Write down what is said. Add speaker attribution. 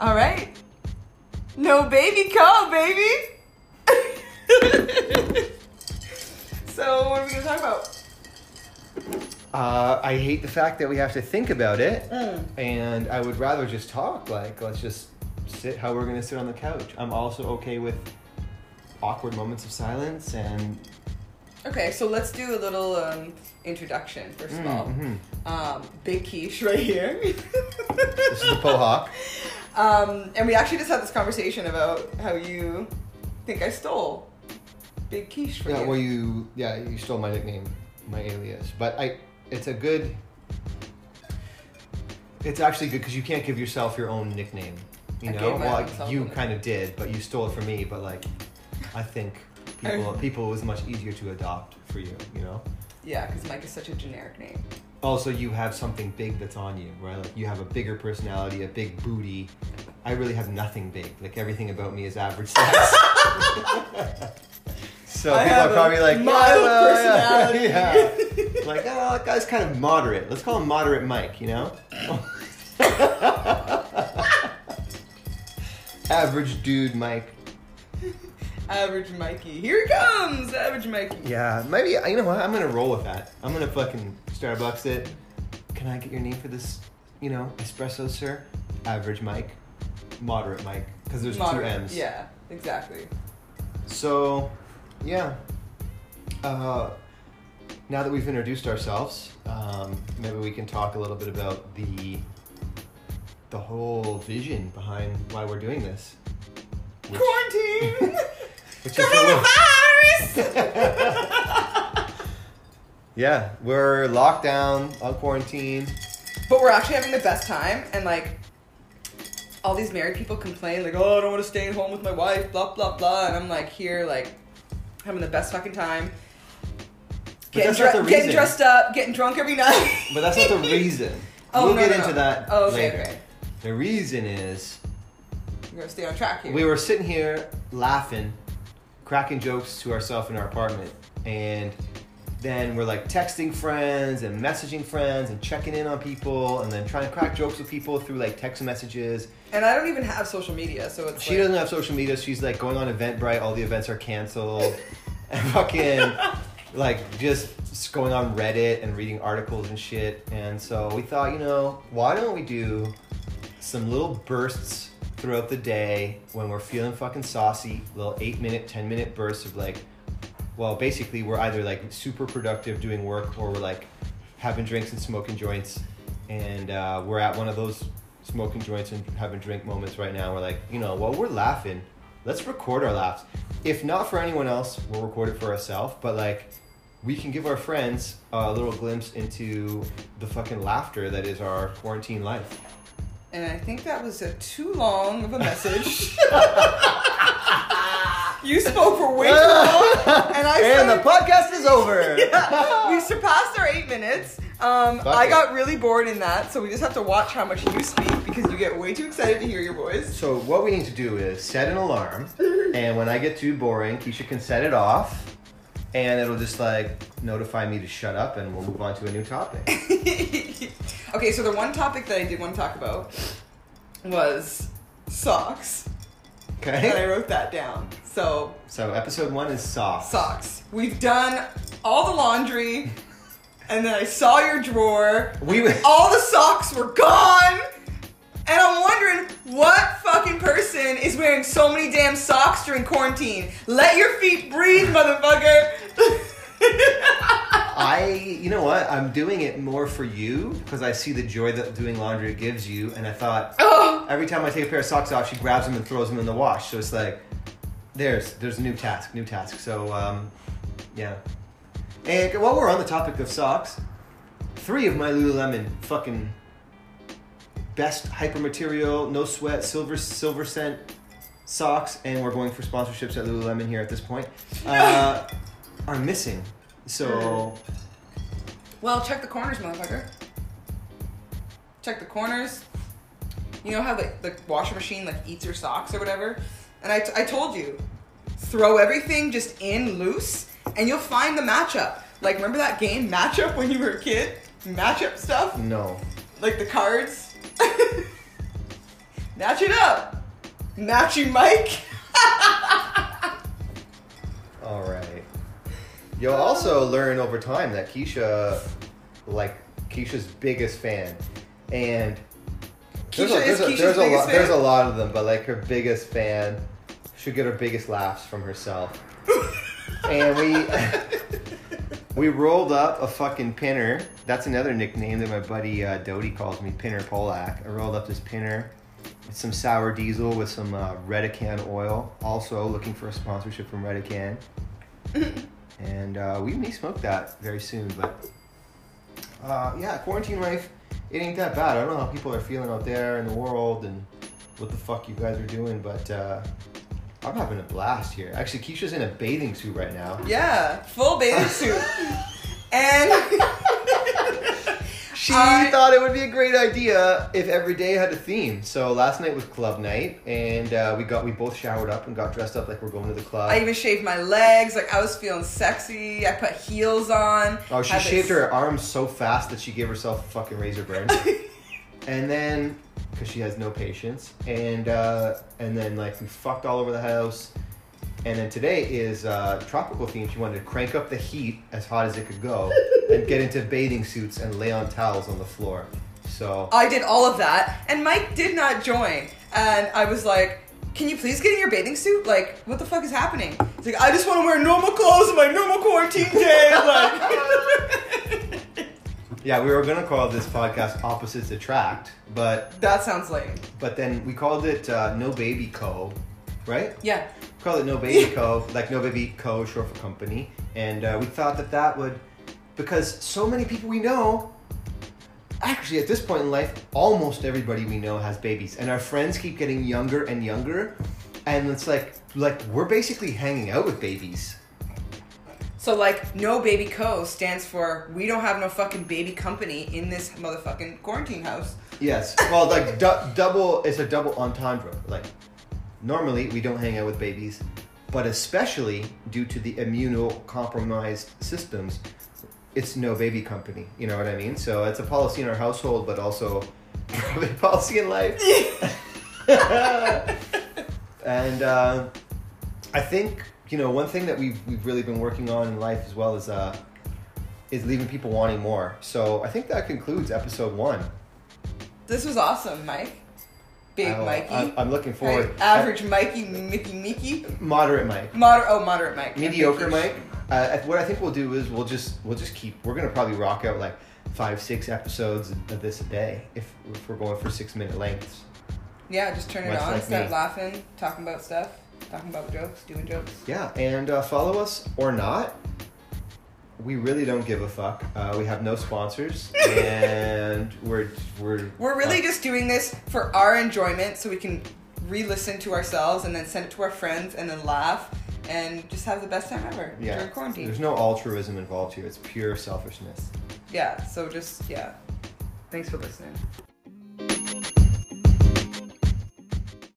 Speaker 1: All right. No baby call, baby. so what are we gonna talk about?
Speaker 2: Uh, I hate the fact that we have to think about it,
Speaker 1: Mm.
Speaker 2: and I would rather just talk. Like, let's just sit how we're gonna sit on the couch. I'm also okay with awkward moments of silence and.
Speaker 1: Okay, so let's do a little um, introduction first of all.
Speaker 2: Mhm.
Speaker 1: Um, big Keish right here.
Speaker 2: This is the Pohawk.
Speaker 1: Um, and we actually just had this conversation about how you think I stole Big Keish from
Speaker 2: Yeah,
Speaker 1: you.
Speaker 2: well, you yeah you stole my nickname, my alias, but I it's a good. It's actually good because you can't give yourself your own nickname. You
Speaker 1: I
Speaker 2: know, well, like, you kind of did, but you stole it from me. But like, I think people people it was much easier to adopt for you. You know.
Speaker 1: Yeah, because Mike is such a generic name.
Speaker 2: Also, you have something big that's on you, right? Like you have a bigger personality, a big booty. I really have nothing big. Like everything about me is average size. so
Speaker 1: I
Speaker 2: people are probably like,
Speaker 1: mild personality.
Speaker 2: yeah. like, oh, that guy's kind of moderate. Let's call him moderate Mike. You know. average dude Mike.
Speaker 1: Average Mikey. Here he comes, Average Mikey.
Speaker 2: Yeah, maybe you know what? I'm gonna roll with that. I'm gonna fucking Starbucks it. Can I get your name for this? You know, espresso, sir. Average Mike, moderate Mike, because there's
Speaker 1: Moderate.
Speaker 2: two M's.
Speaker 1: Yeah, exactly.
Speaker 2: So, yeah. Uh, now that we've introduced ourselves, um, maybe we can talk a little bit about the the whole vision behind why we're doing this. Which-
Speaker 1: Quarantine!
Speaker 2: Which is the-
Speaker 1: Coronavirus!
Speaker 2: yeah, we're locked down on quarantine.
Speaker 1: but we're actually having the best time, and like, all these married people complain, like, oh, I don't want to stay at home with my wife, blah, blah, blah. And I'm like, here, like, having the best fucking time. Getting,
Speaker 2: that's not
Speaker 1: dre-
Speaker 2: the
Speaker 1: getting dressed up, getting drunk every night.
Speaker 2: But that's not the reason.
Speaker 1: Oh,
Speaker 2: we'll
Speaker 1: no,
Speaker 2: get
Speaker 1: no,
Speaker 2: into
Speaker 1: no.
Speaker 2: that
Speaker 1: Oh, okay,
Speaker 2: later.
Speaker 1: okay.
Speaker 2: The reason is
Speaker 1: We're gonna stay on track here.
Speaker 2: we were sitting here laughing, cracking jokes to ourselves in our apartment, and then we're like texting friends and messaging friends and checking in on people and then trying to crack jokes with people through like text messages.
Speaker 1: and I don't even have social media, so it's
Speaker 2: She
Speaker 1: like,
Speaker 2: doesn't have social media. She's like going on Eventbrite. All the events are canceled. and fucking like just going on Reddit and reading articles and shit. And so we thought, you know, why don't we do some little bursts throughout the day when we're feeling fucking saucy, little eight minute, ten minute bursts of like, well, basically we're either like super productive doing work or we're like having drinks and smoking joints. And uh, we're at one of those smoking joints and having drink moments right now. We're like, you know, while we're laughing, let's record our laughs. If not for anyone else, we'll record it for ourselves. But like, we can give our friends a little glimpse into the fucking laughter that is our quarantine life.
Speaker 1: And I think that was a too long of a message. you spoke for way too long, and I
Speaker 2: and
Speaker 1: started-
Speaker 2: the podcast is over.
Speaker 1: yeah, we surpassed our eight minutes. Um, I got really bored in that, so we just have to watch how much you speak because you get way too excited to hear your voice.
Speaker 2: So what we need to do is set an alarm, and when I get too boring, Keisha can set it off, and it'll just like notify me to shut up, and we'll move on to a new topic.
Speaker 1: okay, so the one topic that I did want to talk about was socks, Okay. and I wrote that down. So
Speaker 2: So episode one is socks.
Speaker 1: socks. We've done all the laundry, and then I saw your drawer.
Speaker 2: We
Speaker 1: All the socks were gone. And I'm wondering what fucking person is wearing so many damn socks during quarantine. Let your feet breathe, motherfucker.
Speaker 2: I, you know what? I'm doing it more for you because I see the joy that doing laundry gives you, and I thought
Speaker 1: oh,
Speaker 2: every time I take a pair of socks off, she grabs them and throws them in the wash. So it's like, there's there's a new task, new task. So um, yeah. And while we're on the topic of socks, three of my Lululemon fucking best hyper material, no sweat, silver silver scent socks, and we're going for sponsorships at Lululemon here at this point. Uh, are missing. So
Speaker 1: well, check the corners, motherfucker. Check the corners. You know how the, the washer machine like eats your socks or whatever? And I, t- I told you, throw everything just in loose and you'll find the matchup. Like, remember that game, Matchup, when you were a kid? Matchup stuff?
Speaker 2: no.
Speaker 1: Like the cards? Match it up. Matching Mike.
Speaker 2: You'll also learn over time that Keisha, like Keisha's biggest fan, and there's,
Speaker 1: Keisha
Speaker 2: a, there's,
Speaker 1: is
Speaker 2: a,
Speaker 1: Keisha's
Speaker 2: there's, a
Speaker 1: biggest
Speaker 2: lot, there's a lot of them, but like her biggest fan should get her biggest laughs from herself. and we we rolled up a fucking pinner. That's another nickname that my buddy uh, Doty calls me, Pinner Polak. I rolled up this pinner with some sour diesel with some uh, Redican oil. Also looking for a sponsorship from Redican. and uh, we may smoke that very soon, but uh, yeah, quarantine life, it ain't that bad. I don't know how people are feeling out there in the world and what the fuck you guys are doing, but uh, I'm having a blast here. Actually, Keisha's in a bathing suit right now.
Speaker 1: Yeah, full bathing suit. and
Speaker 2: She
Speaker 1: I-
Speaker 2: thought it would be a great idea if every day had a theme. So last night was club night, and uh, we got we both showered up and got dressed up like we're going to the club.
Speaker 1: I even shaved my legs. Like I was feeling sexy. I put heels on.
Speaker 2: oh, she shaved
Speaker 1: this-
Speaker 2: her arms so fast that she gave herself a fucking razor burn. and then, because she has no patience, and uh, and then like we fucked all over the house. And then today is uh, tropical theme. She wanted to crank up the heat as hot as it could go, and get into bathing suits and lay on towels on the floor. So
Speaker 1: I did all of that, and Mike did not join. And I was like, "Can you please get in your bathing suit? Like, what the fuck is happening?" He's like, "I just want to wear normal clothes on my normal quarantine day." Like,
Speaker 2: Yeah, we were gonna call this podcast "Opposites Attract," but
Speaker 1: that sounds lame.
Speaker 2: but then we called it uh, "No Baby Co." Right?
Speaker 1: Yeah,
Speaker 2: We called it "No Baby Co." Like "No Baby Co." short for company, and uh, we thought that that would because so many people we know. Actually, at this point in life, almost everybody we know has babies, and our friends keep getting younger and younger, and it's like like we're basically hanging out with babies.
Speaker 1: So like, no baby co stands for we don't have no fucking baby company in this motherfucking quarantine house.
Speaker 2: Yes. Well, like du- double, it's a double entendre. Like, normally we don't hang out with babies, but especially due to the immunocompromised systems, it's no baby company. You know what I mean? So it's a policy in our household, but also probably a policy in life. and uh, I think you know one thing that we've we've really been working on in life as well is uh, is leaving people wanting more. So I think that concludes episode one.
Speaker 1: This was awesome, Mike. Big
Speaker 2: I-
Speaker 1: Mikey.
Speaker 2: I'm, I'm looking forward.
Speaker 1: Right, Average Mikey, Mickey, Mickey.
Speaker 2: moderate Mike,
Speaker 1: Moder- oh, moderate Mike.
Speaker 2: mediocre
Speaker 1: I
Speaker 2: Mike. Uh, what I think we'll do is we'll just we'll just keep. We're gonna probably rock out like five six episodes of this a day if, if we're going for six minute lengths.
Speaker 1: Yeah, just turn it
Speaker 2: Much
Speaker 1: on,
Speaker 2: like
Speaker 1: start
Speaker 2: me.
Speaker 1: laughing, talking about stuff, talking about jokes, doing jokes.
Speaker 2: Yeah, and uh, follow us or not. We really don't give a fuck. Uh, we have no sponsors, and we're we're
Speaker 1: We're really
Speaker 2: uh,
Speaker 1: just doing this for our enjoyment so we can re listen to ourselves and then send it to our friends and then laugh and just have the best time ever
Speaker 2: yeah.
Speaker 1: during quarantine.
Speaker 2: There's no altruism involved here. It's pure selfishness.
Speaker 1: Yeah, so just, yeah. Thanks for listening.